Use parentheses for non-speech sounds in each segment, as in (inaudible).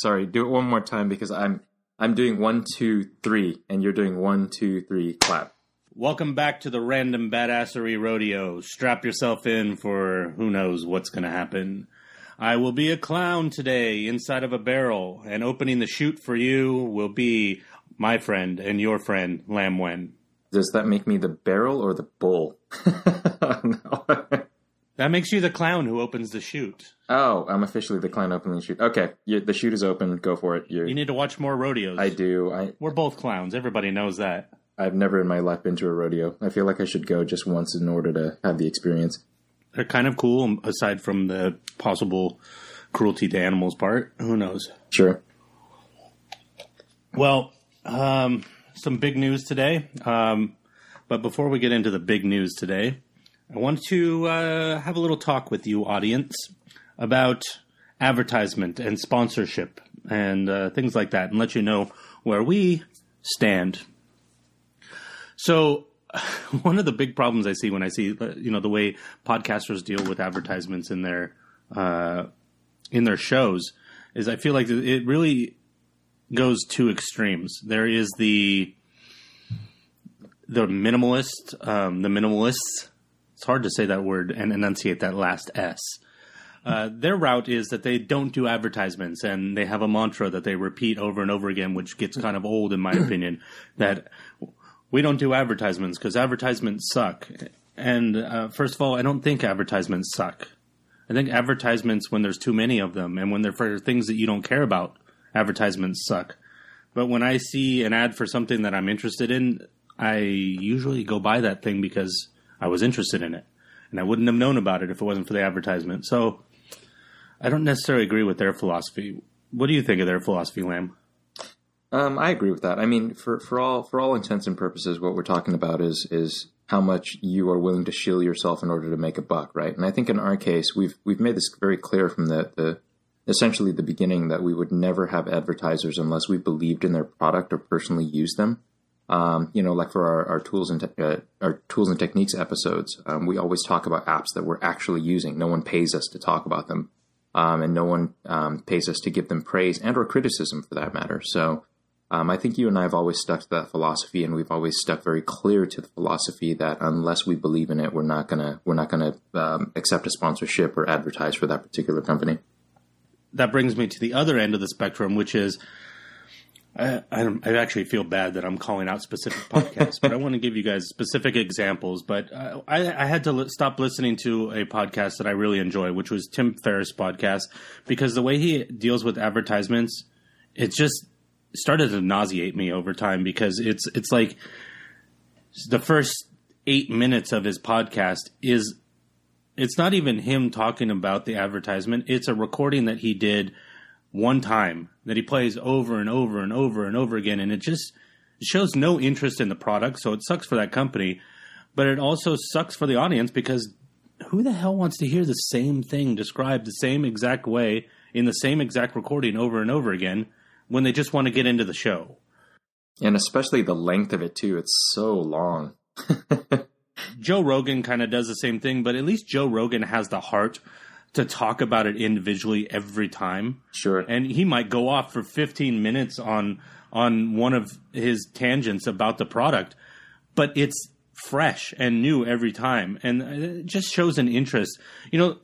Sorry, do it one more time because I'm I'm doing one, two, three, and you're doing one, two, three, clap. Welcome back to the Random Badassery Rodeo. Strap yourself in for who knows what's going to happen. I will be a clown today inside of a barrel, and opening the chute for you will be my friend and your friend, Lam Wen. Does that make me the barrel or the bull? (laughs) Oh, no. (laughs) That makes you the clown who opens the chute. oh, I'm officially the clown opening the chute. Okay, you, the chute is open. Go for it. You're, You need to watch more rodeos. I do. I We're both clowns. Everybody knows that. I've never in my life been to a rodeo. I feel like I should go just once in order to have the experience. They're kind of cool, aside from the possible cruelty to animals part. Who knows? Sure. Well, um, some big news today. Um, but before we get into the big news today, I want to uh, have a little talk with you, audience, about advertisement and sponsorship and uh, things like that, and let you know where we stand. So, (laughs) one of the big problems I see when I see, uh, you know, the way podcasters deal with advertisements in their uh, in their shows is I feel like it really goes to extremes. There is the the minimalist, um, the minimalists. It's hard to say that word and enunciate that last S. Uh, their route is that they don't do advertisements and they have a mantra that they repeat over and over again, which gets kind of old in my (coughs) opinion. That we don't do advertisements because advertisements suck. And uh, first of all, I don't think advertisements suck. I think advertisements, when there's too many of them and when they're for things that you don't care about, advertisements suck. But when I see an ad for something that I'm interested in, I usually go buy that thing because I was interested in it. And I wouldn't have known about it if it wasn't for the advertisement. So I don't necessarily agree with their philosophy. What do you think of their philosophy, Lamb? Um, I agree with that. I mean, for, for all for all intents and purposes, what we're talking about is is how much you are willing to shield yourself in order to make a buck, right? And I think in our case, we've we've made this very clear from the, the essentially the beginning that we would never have advertisers unless we believed in their product or personally used them. Um, you know, like for our, our tools and te- uh, our tools and techniques episodes, um, we always talk about apps that we're actually using. No one pays us to talk about them, um, and no one um, pays us to give them praise and or criticism for that matter. So. Um, I think you and I have always stuck to that philosophy, and we've always stuck very clear to the philosophy that unless we believe in it, we're not gonna we're not gonna um, accept a sponsorship or advertise for that particular company. That brings me to the other end of the spectrum, which is I, I, I actually feel bad that I'm calling out specific podcasts, but I want to give you guys specific examples. But uh, I, I had to li- stop listening to a podcast that I really enjoy, which was Tim Ferriss' podcast, because the way he deals with advertisements, it just started to nauseate me over time because it's it's like the first eight minutes of his podcast is it's not even him talking about the advertisement. It's a recording that he did one time that he plays over and over and over and over again, and it just shows no interest in the product, so it sucks for that company, but it also sucks for the audience because who the hell wants to hear the same thing described the same exact way in the same exact recording over and over again when they just want to get into the show? And especially the length of it too. It's so long. (laughs) Joe Rogan kind of does the same thing, but at least Joe Rogan has the heart to talk about it individually every time. Sure. And he might go off for 15 minutes on on one of his tangents about the product, but it's fresh and new every time and it just shows an interest. You know,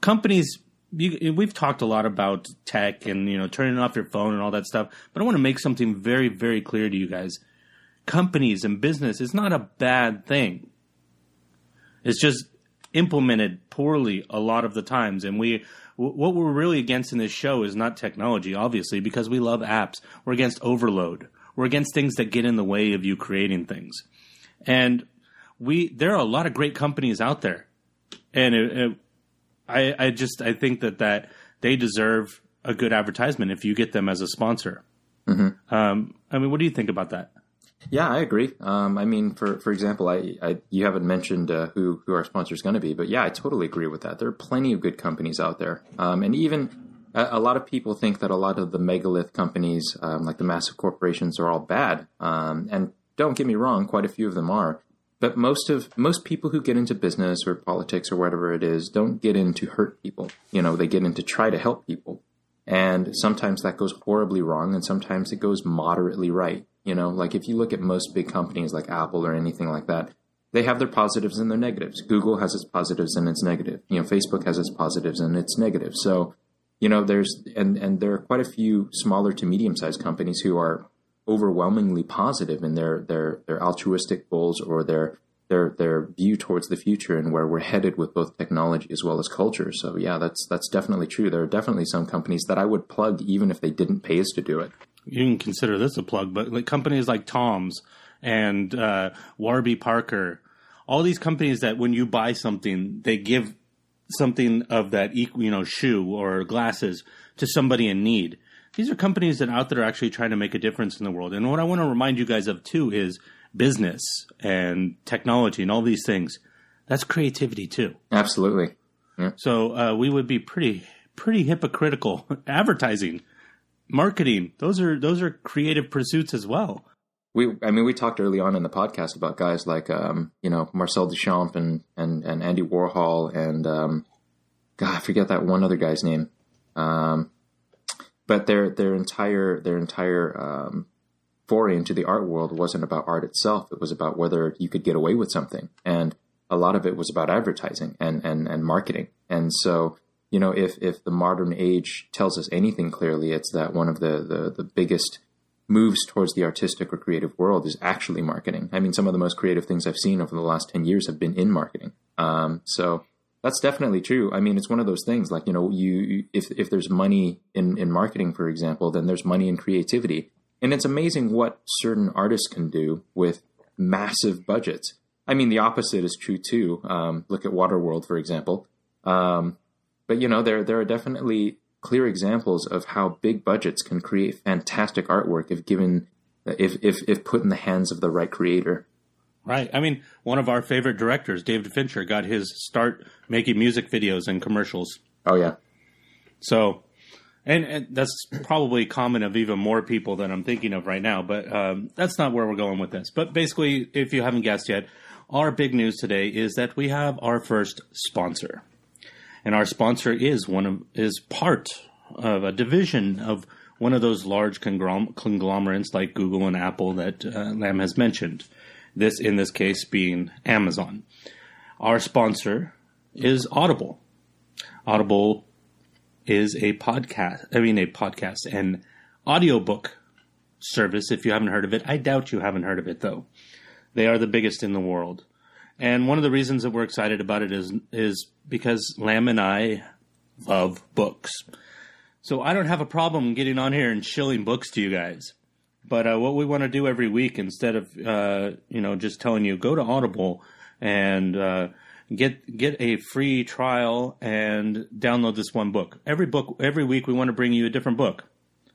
companies you, we've talked a lot about tech and you know turning off your phone and all that stuff, but I want to make something very very clear to you guys. Companies and business is not a bad thing. It's just implemented poorly a lot of the times. And we what we're really against in this show is not technology obviously because we love apps. We're against overload. We're against things that get in the way of you creating things. And we there are a lot of great companies out there. And it, it, i i just i think that that they deserve a good advertisement if you get them as a sponsor. Um, i mean what do you think about that Yeah, I agree. Um, I mean, for for example, I, I you haven't mentioned uh, who who our sponsor is going to be, but yeah, I totally agree with that. There are plenty of good companies out there, um, and even a, a lot of people think that a lot of the megalith companies, um, like the massive corporations, are all bad. Um, and don't get me wrong, quite a few of them are. But most of most people who get into business or politics or whatever it is don't get in to hurt people. You know, they get in to try to help people. And sometimes that goes horribly wrong, and sometimes it goes moderately right. You know, like if you look at most big companies like Apple or anything like that, they have their positives and their negatives. Google has its positives and its negative. You know, Facebook has its positives and its negatives. So, you know, there's and and there are quite a few smaller to medium sized companies who are overwhelmingly positive in their their their altruistic goals or their their their view towards the future and where we're headed with both technology as well as culture. So yeah, that's that's definitely true. There are definitely some companies that I would plug even if they didn't pay us to do it. You can consider this a plug, but like companies like Tom's and uh, Warby Parker, all these companies that when you buy something, they give something of that you know, shoe or glasses to somebody in need. These are companies that are out there actually trying to make a difference in the world. And what I want to remind you guys of too is business and technology and all these things. That's creativity too. Absolutely. So uh, we would be pretty pretty hypocritical. (laughs) Advertising, marketing, those are those are creative pursuits as well. We, I mean, we talked early on in the podcast about guys like, um, you know, Marcel Duchamp and, and, and Andy Warhol and, um, God, I forget that one other guy's name. Um, but their, their entire, their entire, um, foray into the art world wasn't about art itself. It was about whether you could get away with something. And a lot of it was about advertising and, and, and marketing. And so, you know, if, if the modern age tells us anything clearly, it's that one of the, the, the biggest moves towards the artistic or creative world is actually marketing. I mean, some of the most creative things I've seen over the last 10 years have been in marketing. Um, so that's definitely true. I mean, it's one of those things like, you know, you, if, if there's money in, in marketing, for example, then there's money in creativity. And it's amazing what certain artists can do with massive budgets. I mean, the opposite is true too. Um, look at Waterworld, for example. Um, but you know, there, there are definitely clear examples of how big budgets can create fantastic artwork if given if if if put in the hands of the right creator. Right. I mean, one of our favorite directors, David Fincher, got his start making music videos and commercials. Oh yeah, So, and, and that's probably common of even more people than I'm thinking of right now, but um, that's not where we're going with this. But basically, if you haven't guessed yet, our big news today is that we have our first sponsor. And our sponsor is one of is part of a division of one of those large conglom- conglomerates like Google and Apple that uh, Lamb has mentioned. This, in this case, being Amazon. Our sponsor is Audible. Audible is a podcast, I mean, a podcast, an audiobook service. If you haven't heard of it, I doubt you haven't heard of it though. They are the biggest in the world. And one of the reasons that we're excited about it is, is because Lamb and I love books. So I don't have a problem getting on here and shilling books to you guys. But uh, what we want to do every week, instead of uh, you know just telling you go to Audible and uh, get get a free trial and download this one book. Every book, every week, we want to bring you a different book.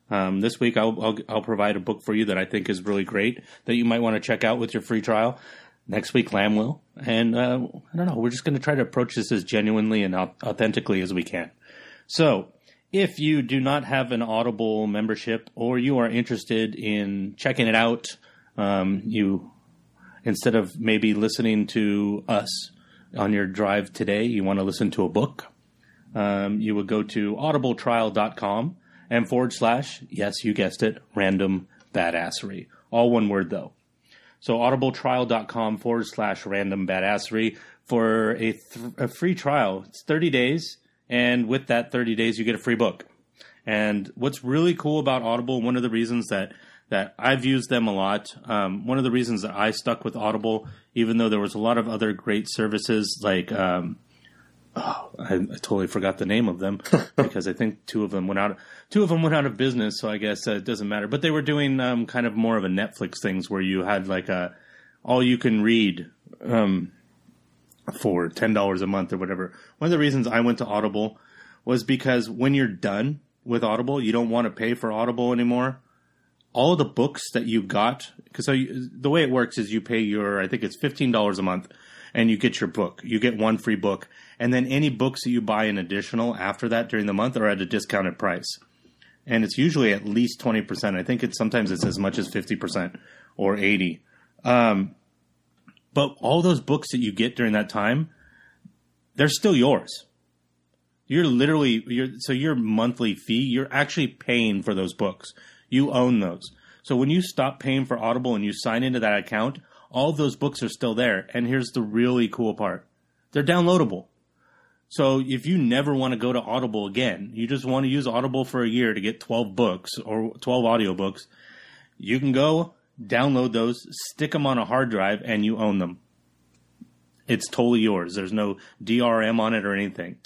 Um, this week, I'll, I'll I'll provide a book for you that I think is really great that you might want to check out with your free trial. Next week, Lamb will, and uh, I don't know. We're just going to try to approach this as genuinely and authentically as we can. So, if you do not have an Audible membership or you are interested in checking it out, um, you instead of maybe listening to us on your drive today, you want to listen to a book. Um, you would go to audibletrial.com and forward slash, yes, you guessed it, random badassery. All one word though. So audibletrial.com forward slash random badassery for a, th- a free trial. It's 30 days. And with that 30 days, you get a free book. And what's really cool about Audible, one of the reasons that that I've used them a lot, um, one of the reasons that I stuck with Audible, even though there was a lot of other great services like, um, oh, I, I totally forgot the name of them (laughs) because I think two of them went out. Two of them went out of business, so I guess uh, it doesn't matter. But they were doing um, kind of more of a Netflix things where you had like a all you can read um, for ten dollars a month or whatever. One of the reasons I went to Audible was because when you're done with Audible, you don't want to pay for Audible anymore. All the books that you got, because so you, the way it works is you pay your, I think it's fifteen dollars a month, and you get your book. You get one free book, and then any books that you buy in additional after that during the month are at a discounted price, and it's usually at least twenty percent. I think it's sometimes it's as much as fifty percent or eighty. Um, but all those books that you get during that time, they're still yours. You're literally you're so your monthly fee, you're actually paying for those books. You own those. So when you stop paying for Audible and you sign into that account, all those books are still there. And here's the really cool part. They're downloadable. So if you never want to go to Audible again, you just want to use Audible for a year to get 12 books or 12 audiobooks, you can go download those, stick them on a hard drive, and you own them. It's totally yours. There's no DRM on it or anything.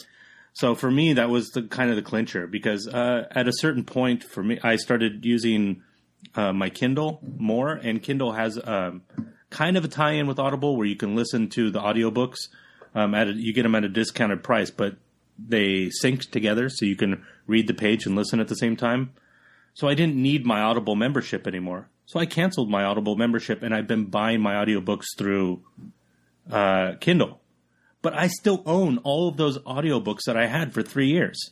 So for me, that was the kind of the clincher because uh, at a certain point for me, I started using uh, my Kindle more, and Kindle has um, kind of a tie-in with Audible where you can listen to the audiobooks. Um, at a, you get them at a discounted price, but they sync together so you can read the page and listen at the same time. So I didn't need my Audible membership anymore. So I canceled my Audible membership and I've been buying my audiobooks through uh, Kindle. But I still own all of those audiobooks that I had for three years.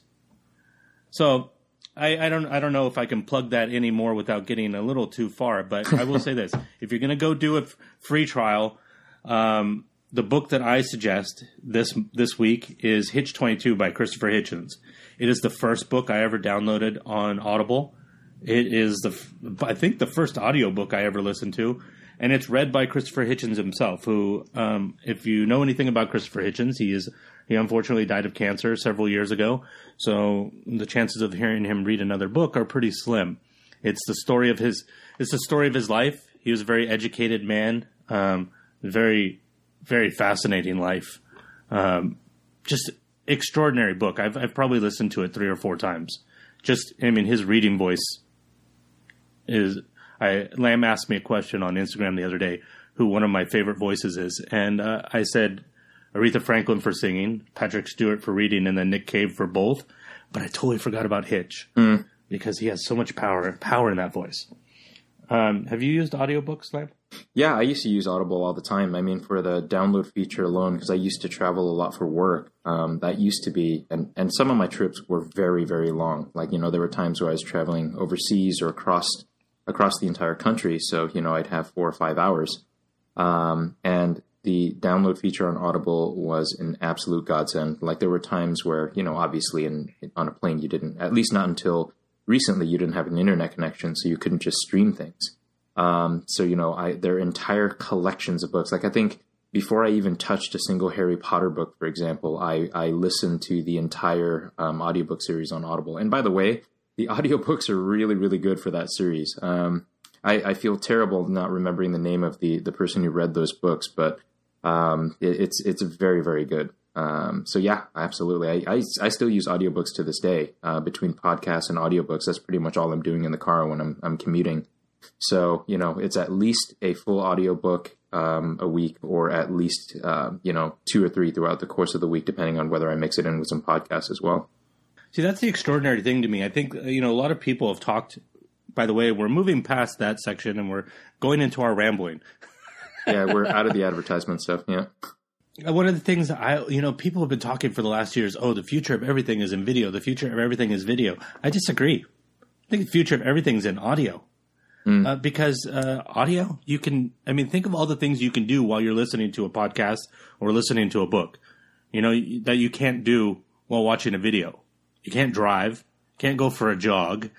So I, I don't I don't know if I can plug that anymore without getting a little too far. But I will (laughs) say this: if you're going to go do a f- free trial, um, the book that I suggest this this week is Hitch Twenty Two by Christopher Hitchens. It is the first book I ever downloaded on Audible. It is the I think the first audiobook I ever listened to, and it's read by Christopher Hitchens himself. Who, um, if you know anything about Christopher Hitchens, he is he unfortunately died of cancer several years ago. So the chances of hearing him read another book are pretty slim. It's the story of his it's the story of his life. He was a very educated man, um, very very fascinating life. Um, just extraordinary book. I've I've probably listened to it three or four times. Just I mean his reading voice is I Lamb asked me a question on Instagram the other day who one of my favorite voices is, and uh, I said Aretha Franklin for singing, Patrick Stewart for reading, and then Nick Cave for both. But I totally forgot about Hitch because he has so much power power in that voice. Um, have you used audiobooks, Lamb? Yeah, I used to use Audible all the time. I mean, for the download feature alone, because I used to travel a lot for work. Um, that used to be, and and some of my trips were very very long. Like you know, there were times where I was traveling overseas or across across the entire country. So you know, I'd have four or five hours. Um, and the download feature on Audible was an absolute godsend. Like there were times where you know, obviously, in on a plane, you didn't, at least not until recently, you didn't have an internet connection, so you couldn't just stream things. Um, so you know, I there are entire collections of books. Like I think before I even touched a single Harry Potter book, for example, I I listened to the entire um, audiobook series on Audible. And by the way, the (laughs) audiobooks are really really good for that series. Um, I, I feel terrible not remembering the name of the the person who read those books, but um, it, it's it's very very good. Um, so yeah, absolutely. I, I, I still use audiobooks to this day. Uh, between podcasts and audiobooks, that's pretty much all I'm doing in the car when I'm I'm commuting. So you know, it's at least a full audiobook um, a week, or at least uh, you know two or three throughout the course of the week, depending on whether I mix it in with some podcasts as well. See, that's the extraordinary thing to me. I think you know a lot of people have talked. By the way, we're moving past that section and we're going into our rambling. Yeah, (laughs) we're out of the advertisement stuff. Yeah. One of the things I, you know, people have been talking for the last years. Oh, the future of everything is in video. The future of everything is video. I disagree. I think the future of everything is in audio. Uh, because uh, audio, you can. I mean, think of all the things you can do while you're listening to a podcast or listening to a book. You know that you can't do while watching a video. You can't drive. Can't go for a jog.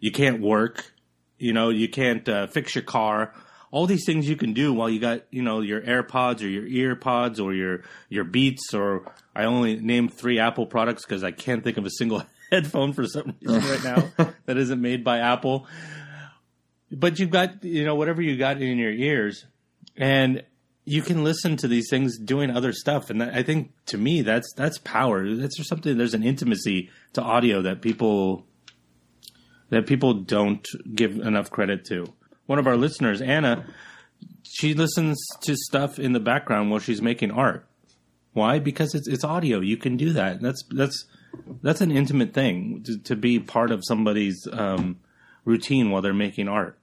You can't work. You know, you can't uh, fix your car. All these things you can do while you got, you know, your AirPods or your EarPods or your your Beats or I only named three Apple products because I can't think of a single (laughs) headphone for some reason right now (laughs) that isn't made by Apple. But you've got, you know, whatever you got in your ears, and you can listen to these things doing other stuff. And I think to me, that's that's power. That's something. There's an intimacy to audio that people that people don't give enough credit to. One of our listeners, Anna, she listens to stuff in the background while she's making art. Why? Because it's it's audio. You can do that. That's that's that's an intimate thing to, to be part of somebody's um, routine while they're making art.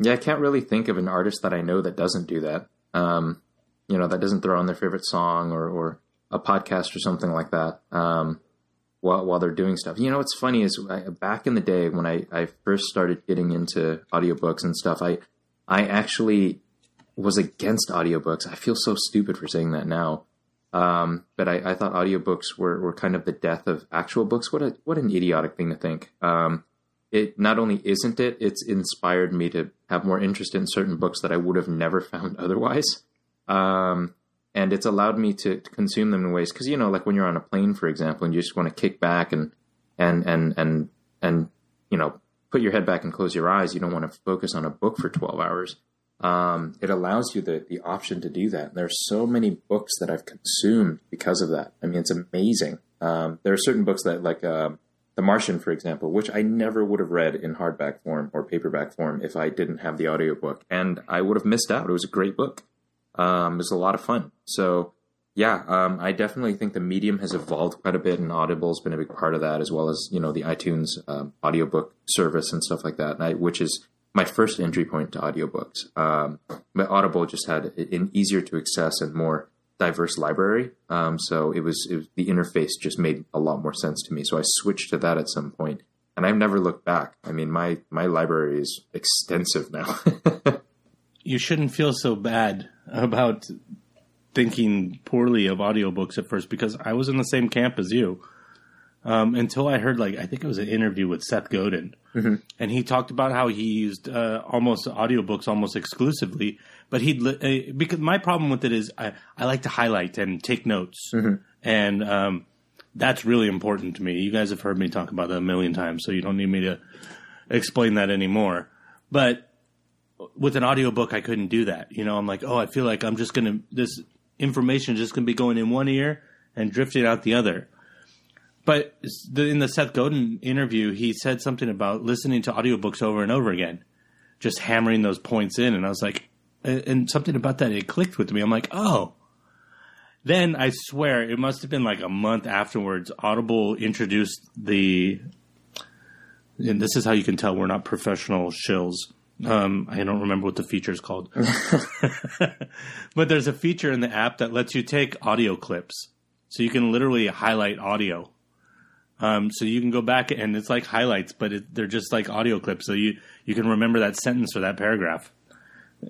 Yeah, I can't really think of an artist that I know that doesn't do that. Um, you know, that doesn't throw on their favorite song or, or a podcast or something like that um, while while they're doing stuff. You know, what's funny is I, back in the day when I, I first started getting into audiobooks and stuff, I I actually was against audiobooks. I feel so stupid for saying that now. Um, but I, I thought audiobooks were, were kind of the death of actual books. What a what an idiotic thing to think. Um, it not only isn't it, it's inspired me to have more interest in certain books that I would have never found (laughs) otherwise. Um, and it's allowed me to, to consume them in ways because you know, like when you're on a plane, for example, and you just want to kick back and and and and and you know, put your head back and close your eyes. You don't want to focus on a book for twelve hours. Um, it allows you the the option to do that. And there's so many books that I've consumed because of that. I mean, it's amazing. Um, there are certain books that like. Um, the Martian, for example, which I never would have read in hardback form or paperback form if I didn't have the audiobook. And I would have missed out. It was a great book. Um, it was a lot of fun. So, yeah, um, I definitely think the medium has evolved quite a bit, and Audible's been a big part of that, as well as, you know, the iTunes um, audiobook service and stuff like that, I, which is my first entry point to audiobooks. Um, but Audible just had an easier to access and more diverse library. Um, so it was, it was the interface just made a lot more sense to me. So I switched to that at some point, and I've never looked back. I mean, my my library is extensive now. (laughs) You shouldn't feel so bad about thinking poorly of audiobooks at first because I was in the same camp as you. Um, until I heard, like, I think it was an interview with Seth Godin, and he talked about how he used uh, almost audiobooks almost exclusively. But he uh, because my problem with it is I, I like to highlight and take notes, and um, that's really important to me. You guys have heard me talk about that a million times, so you don't need me to explain that anymore. But with an audiobook, I couldn't do that. You know, I'm like, oh, I feel like I'm just gonna this information is just gonna be going in one ear and drifting out the other. But the, in the Seth Godin interview, he said something about listening to audiobooks over and over again, just hammering those points in. And I was like, and something about that, it clicked with me. I'm like, oh. Then I swear it must have been like a month afterwards. Audible introduced the, and this is how you can tell we're not professional shills. Um, I don't remember what the feature is called, (laughs) (laughs) but there's a feature in the app that lets you take audio clips, so you can literally highlight audio. Um, so you can go back and it's like highlights, but it, they're just like audio clips. So you you can remember that sentence or that paragraph,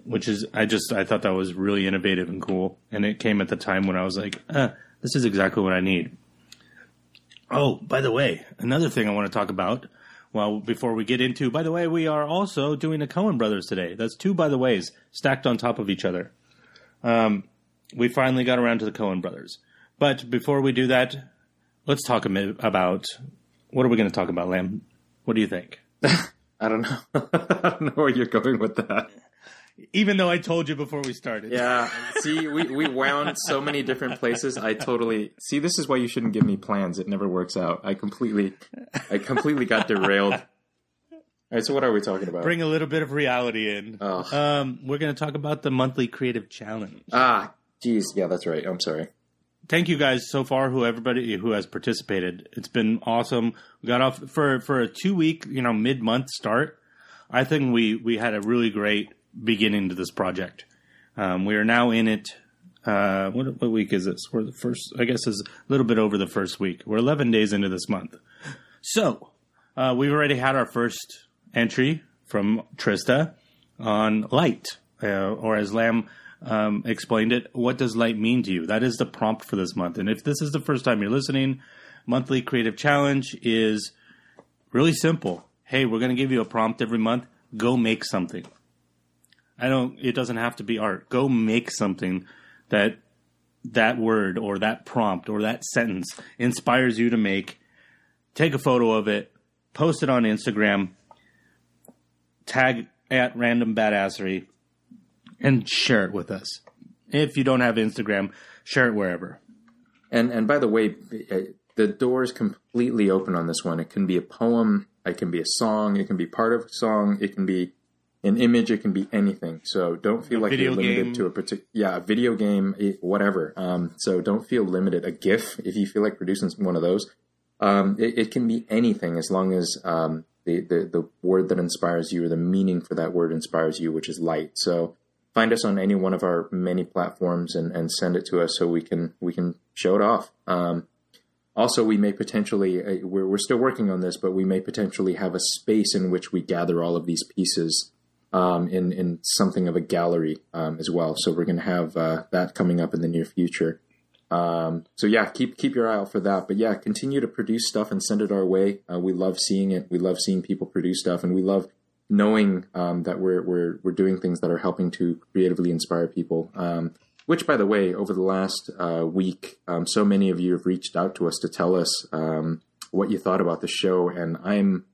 which is I just I thought that was really innovative and cool, and it came at the time when I was like, uh, this is exactly what I need. Oh, by the way, another thing I want to talk about. Well, before we get into, by the way, we are also doing the Coen Brothers today. That's two, by the ways, stacked on top of each other. Um, we finally got around to the Coen Brothers. But before we do that, let's talk a bit about what are we going to talk about, Lamb? What do you think? (laughs) I don't know. (laughs) I don't know where you're going with that. Even though I told you before we started. Yeah. See, we, we wound so many different places. I totally see. This is why you shouldn't give me plans. It never works out. I completely, I completely got derailed. All right. So what are we talking about? Bring a little bit of reality in. Oh. Um, we're going to talk about the monthly creative challenge. ah, geez. Yeah, that's right. I'm sorry. thank you guys so far, who everybody who has participated. It's been awesome. We got off for for a two week, you know, mid month start. I think we we had a really great beginning to this project. Um, we are now in it. Uh, what, what week is this? We're the first. I guess is a little bit over the first week. We're 11 days into this month. So uh, we've already had our first entry from Trista on light, uh, or as Lamb um, explained it, what does light mean to you? That is the prompt for this month. And if this is the first time you're listening, monthly creative challenge is really simple. Hey, we're going to give you a prompt every month. Go make something. I don't. It doesn't have to be art. Go make something that that word or that prompt or that sentence inspires you to make. Take a photo of it, post it on Instagram, tag at random badassery, and share it with us. If you don't have Instagram, share it wherever. And and by the way, uh, the door is completely open on this one. It can be a poem, it can be a song, it can be part of a song, it can be an image, it can be anything. So don't feel like you're limited game. to a particular yeah, a video game, whatever. Um, so don't feel limited. A GIF, if you feel like producing one of those, um, it, it can be anything as long as um, the, the the word that inspires you or the meaning for that word inspires you, which is light. So find us on any one of our many platforms and, and send it to us so we can we can show it off. Um, also, we may potentially uh, we're we're still working on this, but we may potentially have a space in which we gather all of these pieces um, in in something of a gallery um, as well. So we're going to have uh, that coming up in the near future. Um, so yeah, keep keep your eye out for that. But yeah, continue to produce stuff and send it our way. Uh, we love seeing it. We love seeing people produce stuff, and we love knowing um, that we're we're we're doing things that are helping to creatively inspire people. Um, which, by the way, over the last uh, week, um, so many of you have reached out to us to tell us um, what you thought about the show, and I'm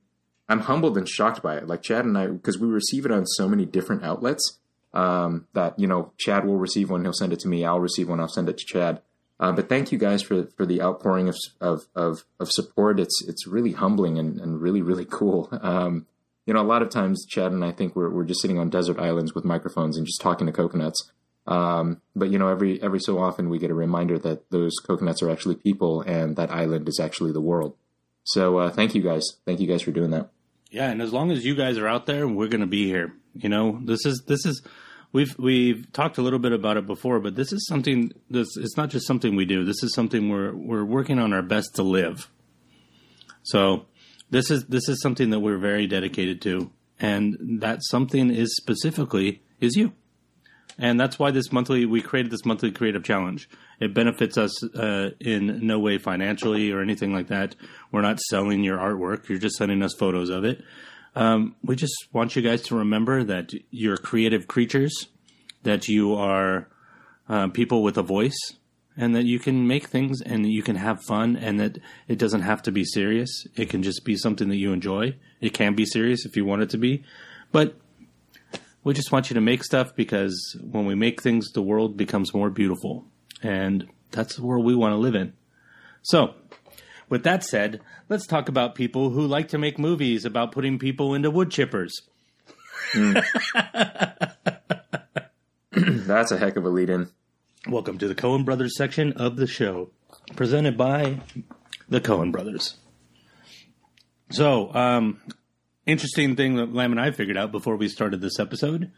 I'm humbled and shocked by it. Like Chad and I, because we receive it on so many different outlets. Um, that you know, Chad will receive one, he'll send it to me. I'll receive one, I'll send it to Chad. Uh, but thank you guys for for the outpouring of of of, of support. It's it's really humbling and, and really really cool. Um, you know, a lot of times Chad and I think we're we're just sitting on desert islands with microphones and just talking to coconuts. Um, but you know, every every so often we get a reminder that those coconuts are actually people and that island is actually the world. So uh, thank you guys, thank you guys for doing that. Yeah, and as long as you guys are out there, we're going to be here. You know, this is this is we've we've talked a little bit about it before, but this is something this it's not just something we do. This is something we're we're working on our best to live. So, this is this is something that we're very dedicated to, and that something is specifically is you. And that's why this monthly we created this monthly creative challenge. It benefits us uh, in no way financially or anything like that. We're not selling your artwork. You're just sending us photos of it. Um, we just want you guys to remember that you're creative creatures, that you are uh, people with a voice, and that you can make things and you can have fun, and that it doesn't have to be serious. It can just be something that you enjoy. It can be serious if you want it to be, but we just want you to make stuff because when we make things, the world becomes more beautiful. And that's the world we want to live in. So, with that said, let's talk about people who like to make movies about putting people into wood chippers. (laughs) That's a heck of a lead in. Welcome to the Coen Brothers section of the show, presented by the Coen Brothers. So, um, interesting thing that Lamb and I figured out before we started this episode.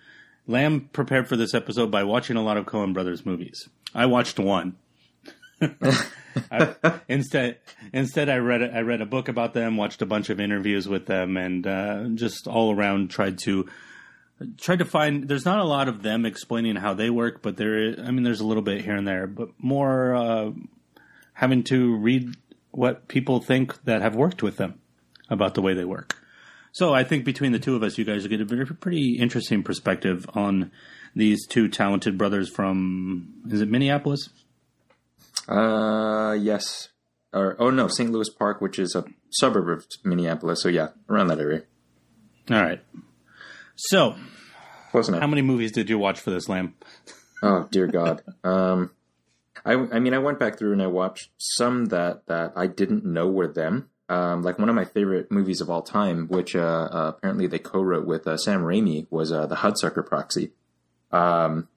Lamb prepared for this episode by watching a lot of Coen Brothers movies. I watched one. (laughs) I, instead, instead, I read I read a book about them, watched a bunch of interviews with them, and uh, just all around tried to tried to find. There's not a lot of them explaining how they work, but there. Is, I mean, there's a little bit here and there, but more uh, having to read what people think that have worked with them about the way they work. So I think between the two of us, you guys get a very, pretty interesting perspective on these two talented brothers from is it Minneapolis? Uh, yes. Or oh no, St. Louis Park, which is a suburb of Minneapolis. So yeah, around that area. All right. So, Close enough. how many movies did you watch for this lamb? (laughs) Oh dear God. um, I I mean I went back through and I watched some that that I didn't know were them. Um, like one of my favorite movies of all time, which uh, uh, apparently they co-wrote with uh, Sam Raimi, was uh, the Hudsucker Proxy. Um,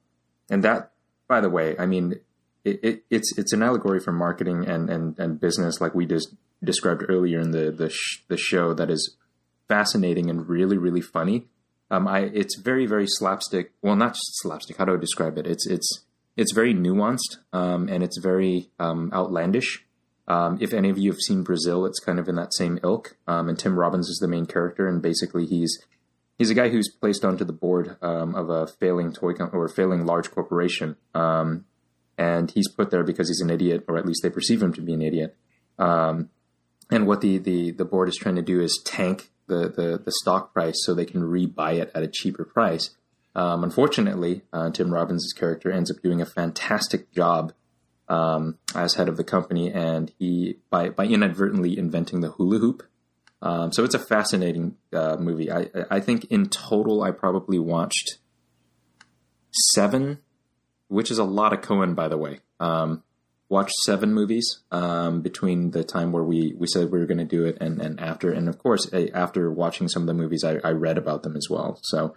and that, by the way, I mean, it, it, it's it's an allegory for marketing and and, and business, like we just described earlier in the the sh- the show. That is fascinating and really really funny. Um, I it's very very slapstick. Well, not slapstick. How do I describe it? It's it's it's very nuanced um, and it's very um, outlandish. Um, if any of you have seen Brazil, it's kind of in that same ilk. Um, and Tim Robbins is the main character, and basically he's he's a guy who's placed onto the board um, of a failing toy com- or failing large corporation, um, and he's put there because he's an idiot, or at least they perceive him to be an idiot. Um, and what the, the the board is trying to do is tank the, the the stock price so they can rebuy it at a cheaper price. Um, unfortunately, uh, Tim Robbins' character ends up doing a fantastic job um, as head of the company, and he by by inadvertently inventing the hula hoop. Um, so it's a fascinating uh, movie. I I think in total I probably watched seven, which is a lot of Coen, by the way. Um, watched seven movies um, between the time where we, we said we were going to do it and, and after. And of course, after watching some of the movies, I, I read about them as well. So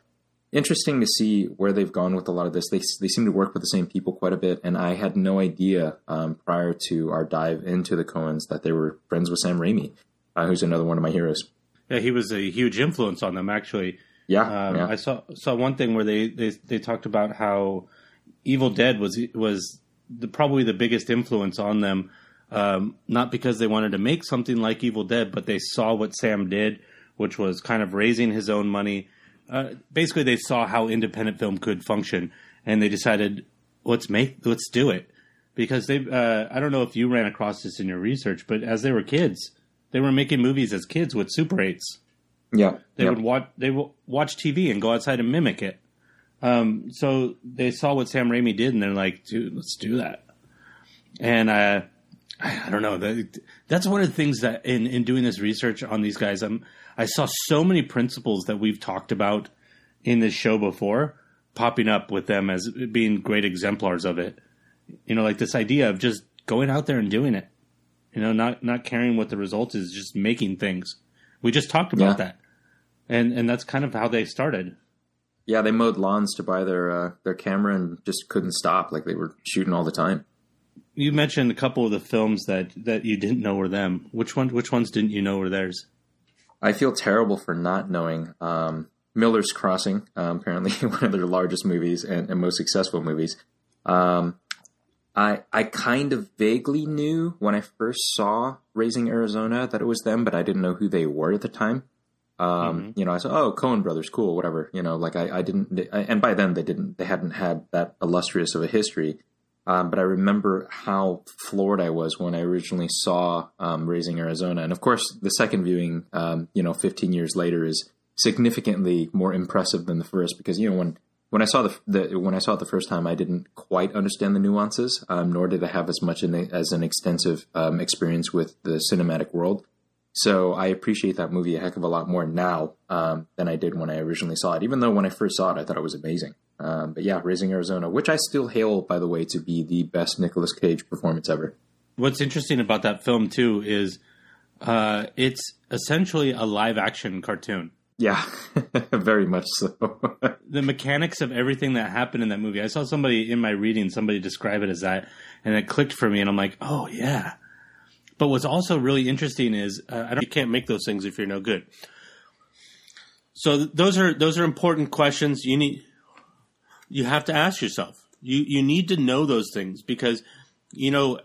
interesting to see where they've gone with a lot of this. They, they seem to work with the same people quite a bit, and I had no idea um, prior to our dive into the Coens that they were friends with Sam Raimi, uh, who's another one of my heroes. Yeah, he was a huge influence on them. Actually, Yeah, um, yeah. I saw saw one thing where they, they they talked about how Evil Dead was was the, probably the biggest influence on them. Um, not because they wanted to make something like Evil Dead, but they saw what Sam did, which was kind of raising his own money. Uh, basically, they saw how independent film could function, and they decided, let's make, let's do it. Because they, uh, I don't know if you ran across this in your research, but as they were kids, they were making movies as kids with Super 8s. yeah, They yeah. would watch they would watch TV and go outside and mimic it. Um, so they saw what Sam Raimi did, and they're like, "Dude, let's do that." And uh, I, don't know. That, that's one of the things that in in doing this research on these guys, I'm I saw so many principles that we've talked about in this show before popping up with them as being great exemplars of it. You know, like this idea of just going out there and doing it. You know, not not caring what the result is, just making things. We just talked about Yeah. that, and and that's kind of how they started. Yeah, they mowed lawns to buy their uh, their camera and just couldn't stop. Like they were shooting all the time. You mentioned a couple of the films that that you didn't know were them. Which one? Which ones didn't you know were theirs? I feel terrible for not knowing. Um, Miller's Crossing, um, apparently (laughs) one of their largest movies and, and most successful movies. Um, I I kind of vaguely knew when I first saw Raising Arizona that it was them, but I didn't know who they were at the time. Um, You know, I said, "Oh, Coen Brothers, cool, whatever." You know, like I, I didn't, and by then they didn't, they hadn't had that illustrious of a history. Um, but I remember how floored I was when I originally saw um, Raising Arizona, and of course, the second viewing, um, you know, 15 years later, is significantly more impressive than the first because you know when when I saw the, the when I saw it the first time, I didn't quite understand the nuances, um, nor did I have as much in, as an extensive um, experience with the cinematic world. So I appreciate that movie a heck of a lot more now um, than I did when I originally saw it. Even though when I first saw it, I thought it was amazing. Um, but yeah, Raising Arizona, which I still hail, by the way, to be the best Nicolas Cage performance ever. What's interesting about that film too is uh, it's essentially a live action cartoon. Yeah, (laughs) very much so. (laughs) the mechanics of everything that happened in that movie. I saw somebody in my reading, somebody describe it as that, and it clicked for me, and I'm like, oh yeah. But what's also really interesting is uh, I don't, you can't make those things if you're no good. So th- those are those are important questions you need. You have to ask yourself. You you need to know those things because you know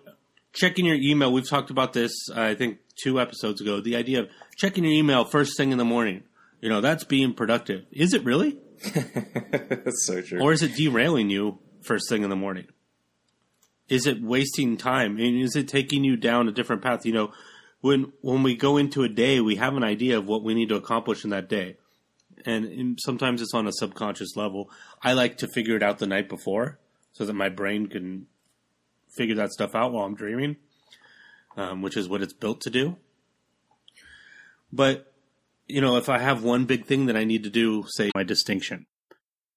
checking your email. We've talked about this. I think two episodes ago. The idea of checking your email first thing in the morning. You know that's being productive. Is it really? (laughs) That's so true. or is it derailing you first thing in the morning? Is it wasting time? And is it taking you down a different path? You know, when when we go into a day, we have an idea of what we need to accomplish in that day, and, sometimes it's on a subconscious level. I like to figure it out the night before so that my brain can figure that stuff out while I'm dreaming, um, which is what it's built to do. But you know, if I have one big thing that I need to do, say my distinction.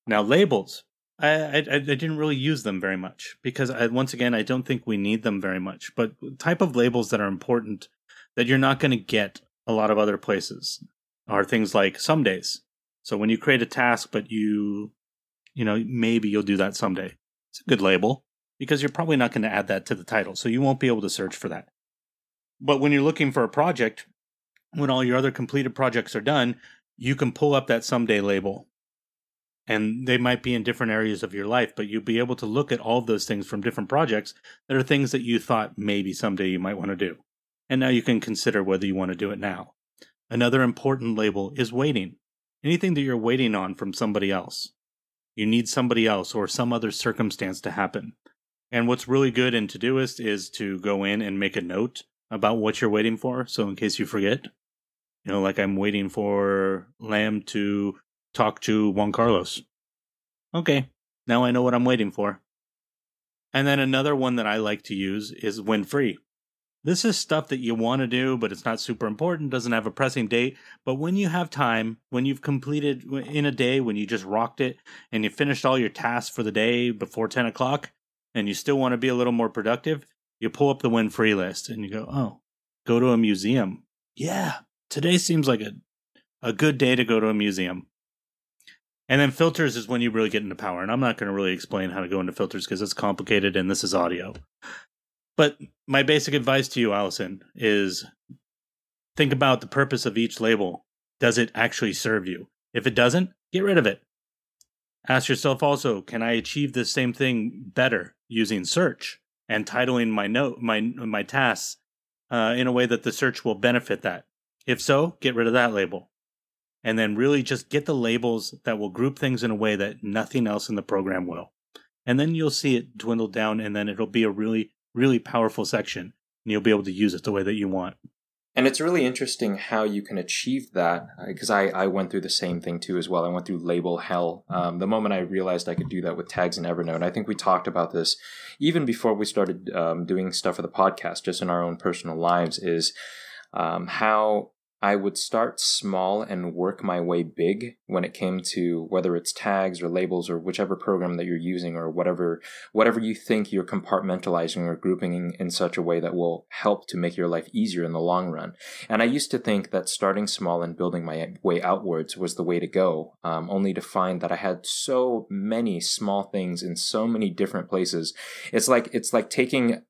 Now, labels, I, I, I didn't really use them very much because, I, once again, I don't think we need them very much. But type of labels that are important that you're not going to get a lot of other places are things like some days. So when you create a task, but you, you know, maybe you'll do that someday. It's a good label. because you're probably not going to add that to the title. So you won't be able to search for that. But when you're looking for a project, when all your other completed projects are done, you can pull up that someday label. And they might be in different areas of your life, but you'll be able to look at all of those things from different projects that are things that you thought maybe someday you might want to do. And now you can consider whether you want to do it now. Another important label is waiting. Anything that you're waiting on from somebody else. You need somebody else or some other circumstance to happen. And what's really good in Todoist is to go in and make a note about what you're waiting for. So in case you forget, you know, like I'm waiting for Lamb to talk to Juan Carlos. Okay, now I know what I'm waiting for. And then another one that I like to use is when free. This is stuff that you want to do, but it's not super important, doesn't have a pressing date. But when you have time, when you've completed in a day, when you just rocked it and you finished all your tasks for the day before 10 o'clock, and you still want to be a little more productive, you pull up the when free list and you go, oh, go to a museum. Yeah, today seems like a, a good day to go to a museum. And then filters is when you really get into power. And I'm not going to really explain how to go into filters because it's complicated and this is audio. But my basic advice to you, Allison, is think about the purpose of each label. Does it actually serve you? If it doesn't, get rid of it. Ask yourself also, can I achieve the same thing better using search and titling my note my my tasks uh, in a way that the search will benefit that? If so, get rid of that label and then really just get the labels that will group things in a way that nothing else in the program will. And then you'll see it dwindle down, and then it'll be a really, really powerful section, and you'll be able to use it the way that you want. And it's really interesting how you can achieve that because I, I went through the same thing too as well. I went through label hell. Um, the moment I realized I could do that with tags in Evernote, I think we talked about this even before we started um, doing stuff for the podcast, just in our own personal lives, is um, how I would start small and work my way big when it came to whether it's tags or labels or whichever program that you're using or whatever whatever you think you're compartmentalizing or grouping in, such a way that will help to make your life easier in the long run. And I used to think that starting small and building my way outwards was the way to go, um, only to find that I had so many small things in so many different places. It's like it's like taking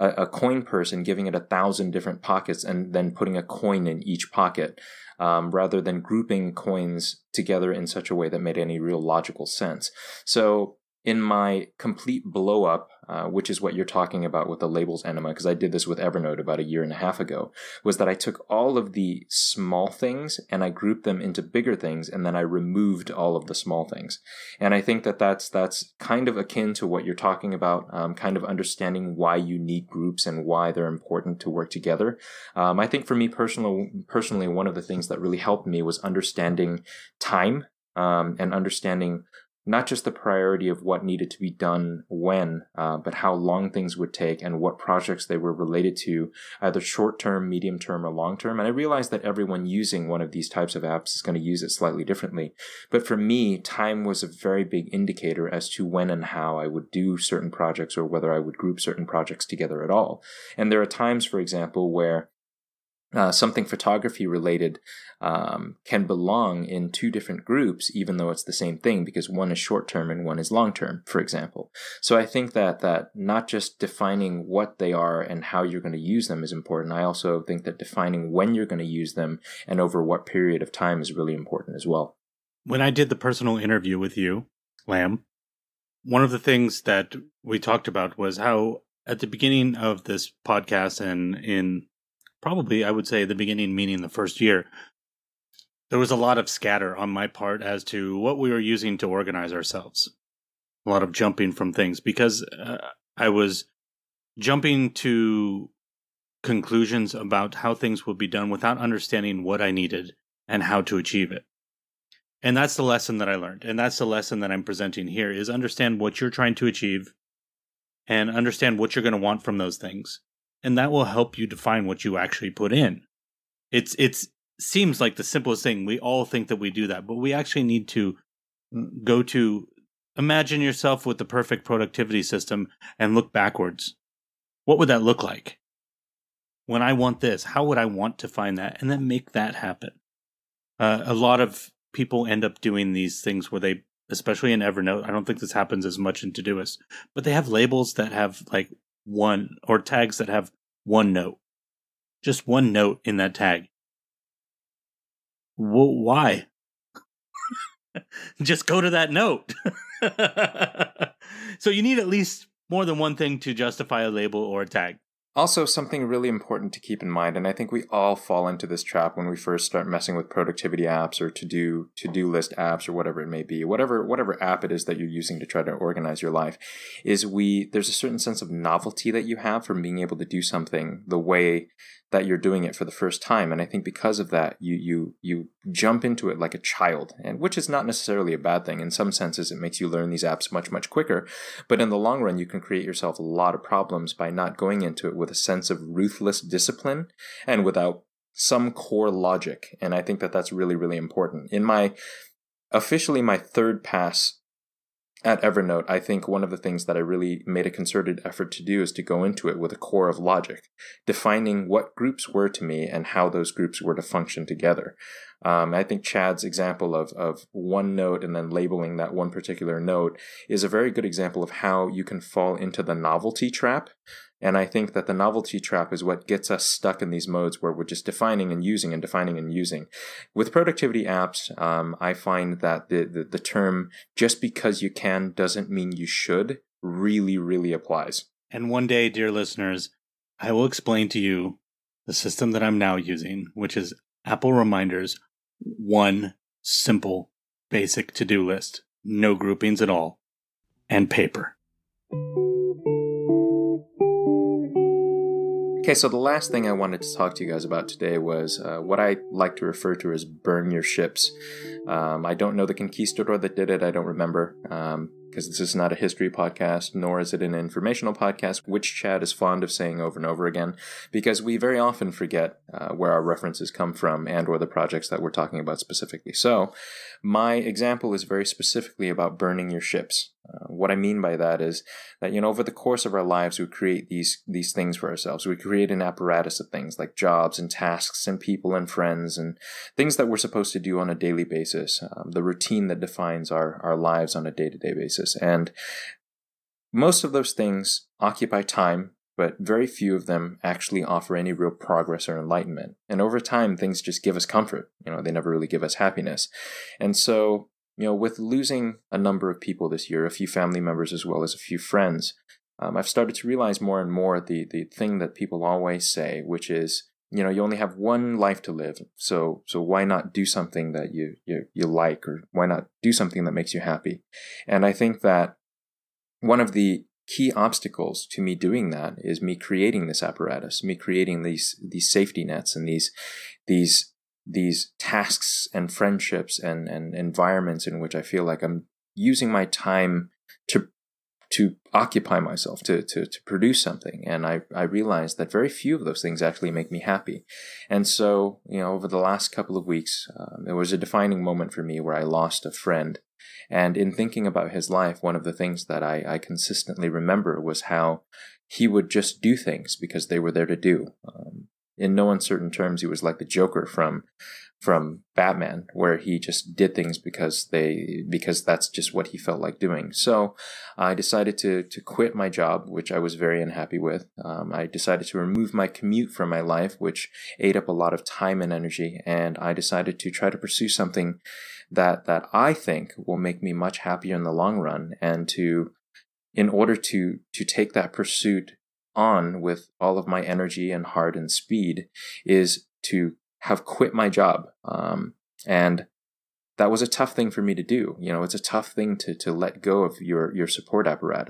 a, a coin purse and giving it a thousand different pockets and then putting a coin in each pocket um, rather than grouping coins together in such a way that made any real logical sense. So in my complete blow up, uh, which is what you're talking about with the labels enema, because I did this with Evernote about a year and a half ago, was that I took all of the small things and I grouped them into bigger things, and then I removed all of the small things. And I think that that's that's kind of akin to what you're talking about, um, kind of understanding why you need groups and why they're important to work together. Um, I think for me personally, personally, one of the things that really helped me was understanding time um, and understanding not just the priority of what needed to be done when, uh, but how long things would take and what projects they were related to, either short term, medium term, or long term. And I realized that everyone using one of these types of apps is going to use it slightly differently. But for me, time was a very big indicator as to when and how I would do certain projects or whether I would group certain projects together at all. And there are times, for example, where uh, something photography related um, can belong in two different groups, even though it's the same thing, because one is short term and one is long term, for example. So I think that that not just defining what they are and how you're going to use them is important. I also think that defining when you're going to use them and over what period of time is really important as well. When I did the personal interview with you, Lamb, one of the things that we talked about was how at the beginning of this podcast and in probably I would say the beginning, meaning the first year, there was a lot of scatter on my part as to what we were using to organize ourselves. A lot of jumping from things because uh, I was jumping to conclusions about how things would be done without understanding what I needed and how to achieve it. And that's the lesson that I learned. And that's the lesson that I'm presenting here is understand what you're trying to achieve and understand what you're going to want from those things and that will help you define what you actually put in. It's it's seems like the simplest thing. We all think that we do that, but we actually need to go to imagine yourself with the perfect productivity system and look backwards. What would that look like? When I want this, how would I want to find that and then make that happen? Uh, a lot of people end up doing these things where they especially in Evernote. I don't think this happens as much in Todoist, but they have labels that have like one or tags that have one note, just one note in that tag. Well, why? (laughs) just go to that note. (laughs) so you need at least more than one thing to justify a label or a tag. Also, something really important to keep in mind, and I think we all fall into this trap when we first start messing with productivity apps or to do to do list apps or whatever it may be, whatever whatever app it is that you're using to try to organize your life, is we there's a certain sense of novelty that you have from being able to do something the way that you're doing it for the first time. And i think because of that you you you jump into it like a child and which is not necessarily a bad thing. In some senses it makes you learn these apps much much quicker. But in the long run you can create yourself a lot of problems by not going into it with a sense of ruthless discipline and without some core logic and i think that that's really really important in my officially my third pass at Evernote, I think one of the things that I really made a concerted effort to do is to go into it with a core of logic, defining what groups were to me and how those groups were to function together. Um, I think Chad's example of, of one note and then labeling that one particular note is a very good example of how you can fall into the novelty trap and I think that the novelty trap is what gets us stuck in these modes where we're just defining and using and defining and using. With productivity apps, um, I find that the, the, the term just because you can doesn't mean you should really, really applies. And one day, dear listeners, I will explain to you the system that I'm now using, which is Apple Reminders, one simple, basic to do list, no groupings at all, and paper. Okay, so the last thing I wanted to talk to you guys about today was uh, what I like to refer to as burn your ships. Um, I don't know the conquistador that did it, I don't remember. Um, because this is not a history podcast, nor is it an informational podcast, which Chad is fond of saying over and over again, because we very often forget uh, where our references come from and or the projects that we're talking about specifically. So, my example is very specifically about burning your ships. Uh, what I mean by that is that you know over the course of our lives we create these these things for ourselves. We create an apparatus of things like jobs and tasks and people and friends and things that we're supposed to do on a daily basis. Um, the routine that defines our our lives on a day to day basis, and most of those things occupy time. But very few of them actually offer any real progress or enlightenment. And over time, things just give us comfort. You know, they never really give us happiness. And so you know, with losing a number of people this year, a few family members as well as a few friends, um, I've started to realize more and more the the thing that people always say, which is, you know, you only have one life to live, so so why not do something that you you you like, or why not do something that makes you happy? And I think that one of the key obstacles to me doing that is me creating this apparatus, me creating these these safety nets and these these these tasks and friendships and, and environments in which I feel like I'm using my time to occupy myself, to, to, to produce something. And I, I realized that very few of those things actually make me happy. And so, you know, over the last couple of weeks, um, it was a defining moment for me where I lost a friend. And in thinking about his life, one of the things that I, I consistently remember was how he would just do things because they were there to do. Um, in no uncertain terms, he was like the Joker from from Batman, where he just did things because they because that's just what he felt like doing. So I decided to to quit my job, which I was very unhappy with. Um, I decided to remove my commute from my life, which ate up a lot of time and energy, and I decided to try to pursue something that that I think will make me much happier in the long run, and to in order to to take that pursuit on with all of my energy and heart and speed is to have quit my job. Um, and that was a tough thing for me to do. You know, it's a tough thing to, to let go of your, your support apparatus.